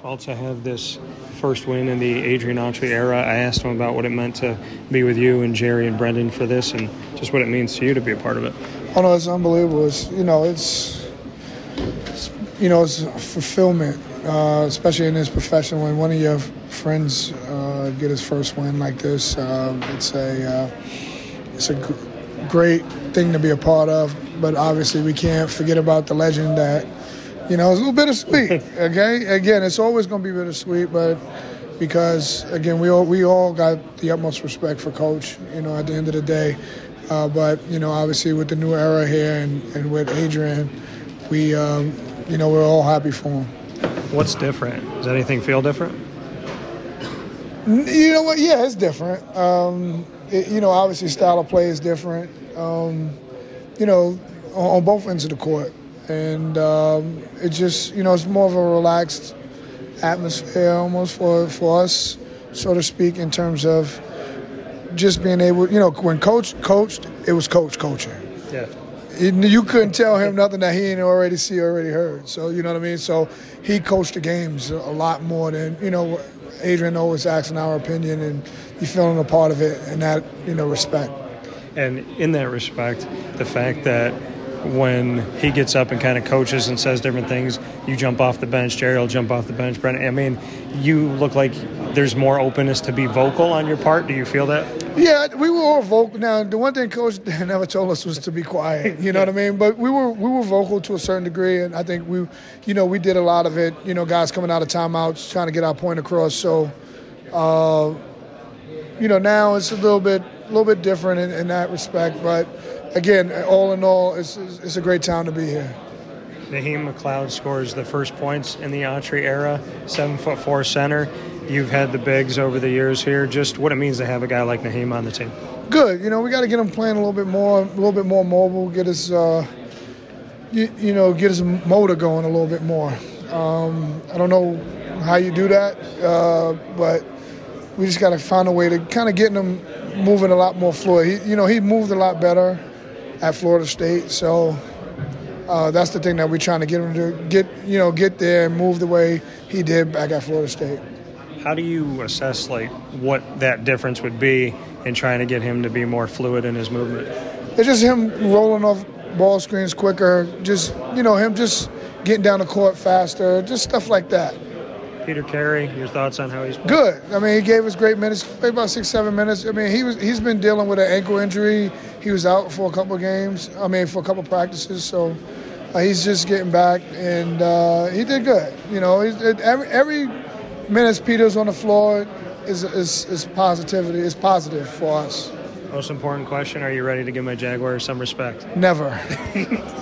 Paul, to have this first win in the Adrian Autry era, I asked him about what it meant to be with you and Jerry and Brendan for this, and just what it means to you to be a part of it. Oh no, it's unbelievable. It's you know, it's, it's you know, it's fulfillment, uh, especially in this profession when one of your friends uh, get his first win like this. Uh, it's a uh, it's a gr- great thing to be a part of, but obviously we can't forget about the legend that you know it's a little bittersweet. Okay, again, it's always going to be bittersweet, but because again we all we all got the utmost respect for coach. You know, at the end of the day. Uh, but you know, obviously with the new era here and, and with Adrian, we um, you know we're all happy for him. What's different? Does anything feel different? You know what? Yeah, it's different. Um, it, you know, obviously style of play is different. Um, you know, on, on, both ends of the court, and um, it just you know it's more of a relaxed atmosphere almost for for us, so to speak, in terms of just being able, you know, when coach coached, it was coach coaching. Yeah. You couldn't tell him nothing that he ain't already see, or already heard. So you know what I mean. So he coached the games a lot more than you know. Adrian always asking our opinion, and you feeling a part of it, and that you know respect. And in that respect, the fact that when he gets up and kind of coaches and says different things, you jump off the bench. Jerry will jump off the bench. Brendan, I mean, you look like there's more openness to be vocal on your part. Do you feel that? Yeah, we were all vocal. Now, the one thing Coach never told us was to be quiet. You know yeah. what I mean? But we were we were vocal to a certain degree, and I think we, you know, we did a lot of it. You know, guys coming out of timeouts trying to get our point across. So, uh, you know, now it's a little bit a little bit different in, in that respect. But again, all in all, it's, it's a great time to be here. Naheem McLeod scores the first points in the Autry era, seven foot four center. You've had the bigs over the years here. Just what it means to have a guy like Naheem on the team. Good. You know, we got to get him playing a little bit more, a little bit more mobile. Get his, uh, you, you, know, get his motor going a little bit more. Um, I don't know how you do that, uh, but we just got to find a way to kind of getting him moving a lot more fluid. He, you know, he moved a lot better at Florida State, so uh, that's the thing that we're trying to get him to get, you know, get there and move the way he did back at Florida State. How do you assess like what that difference would be in trying to get him to be more fluid in his movement? It's just him rolling off ball screens quicker, just you know, him just getting down the court faster, just stuff like that. Peter Carey, your thoughts on how he's good. I mean, he gave us great minutes, played about six, seven minutes. I mean, he was he's been dealing with an ankle injury. He was out for a couple of games. I mean, for a couple of practices. So uh, he's just getting back, and uh, he did good. You know, every every minute Peter's on the floor is, is is positivity. Is positive for us. Most important question: Are you ready to give my Jaguars some respect? Never.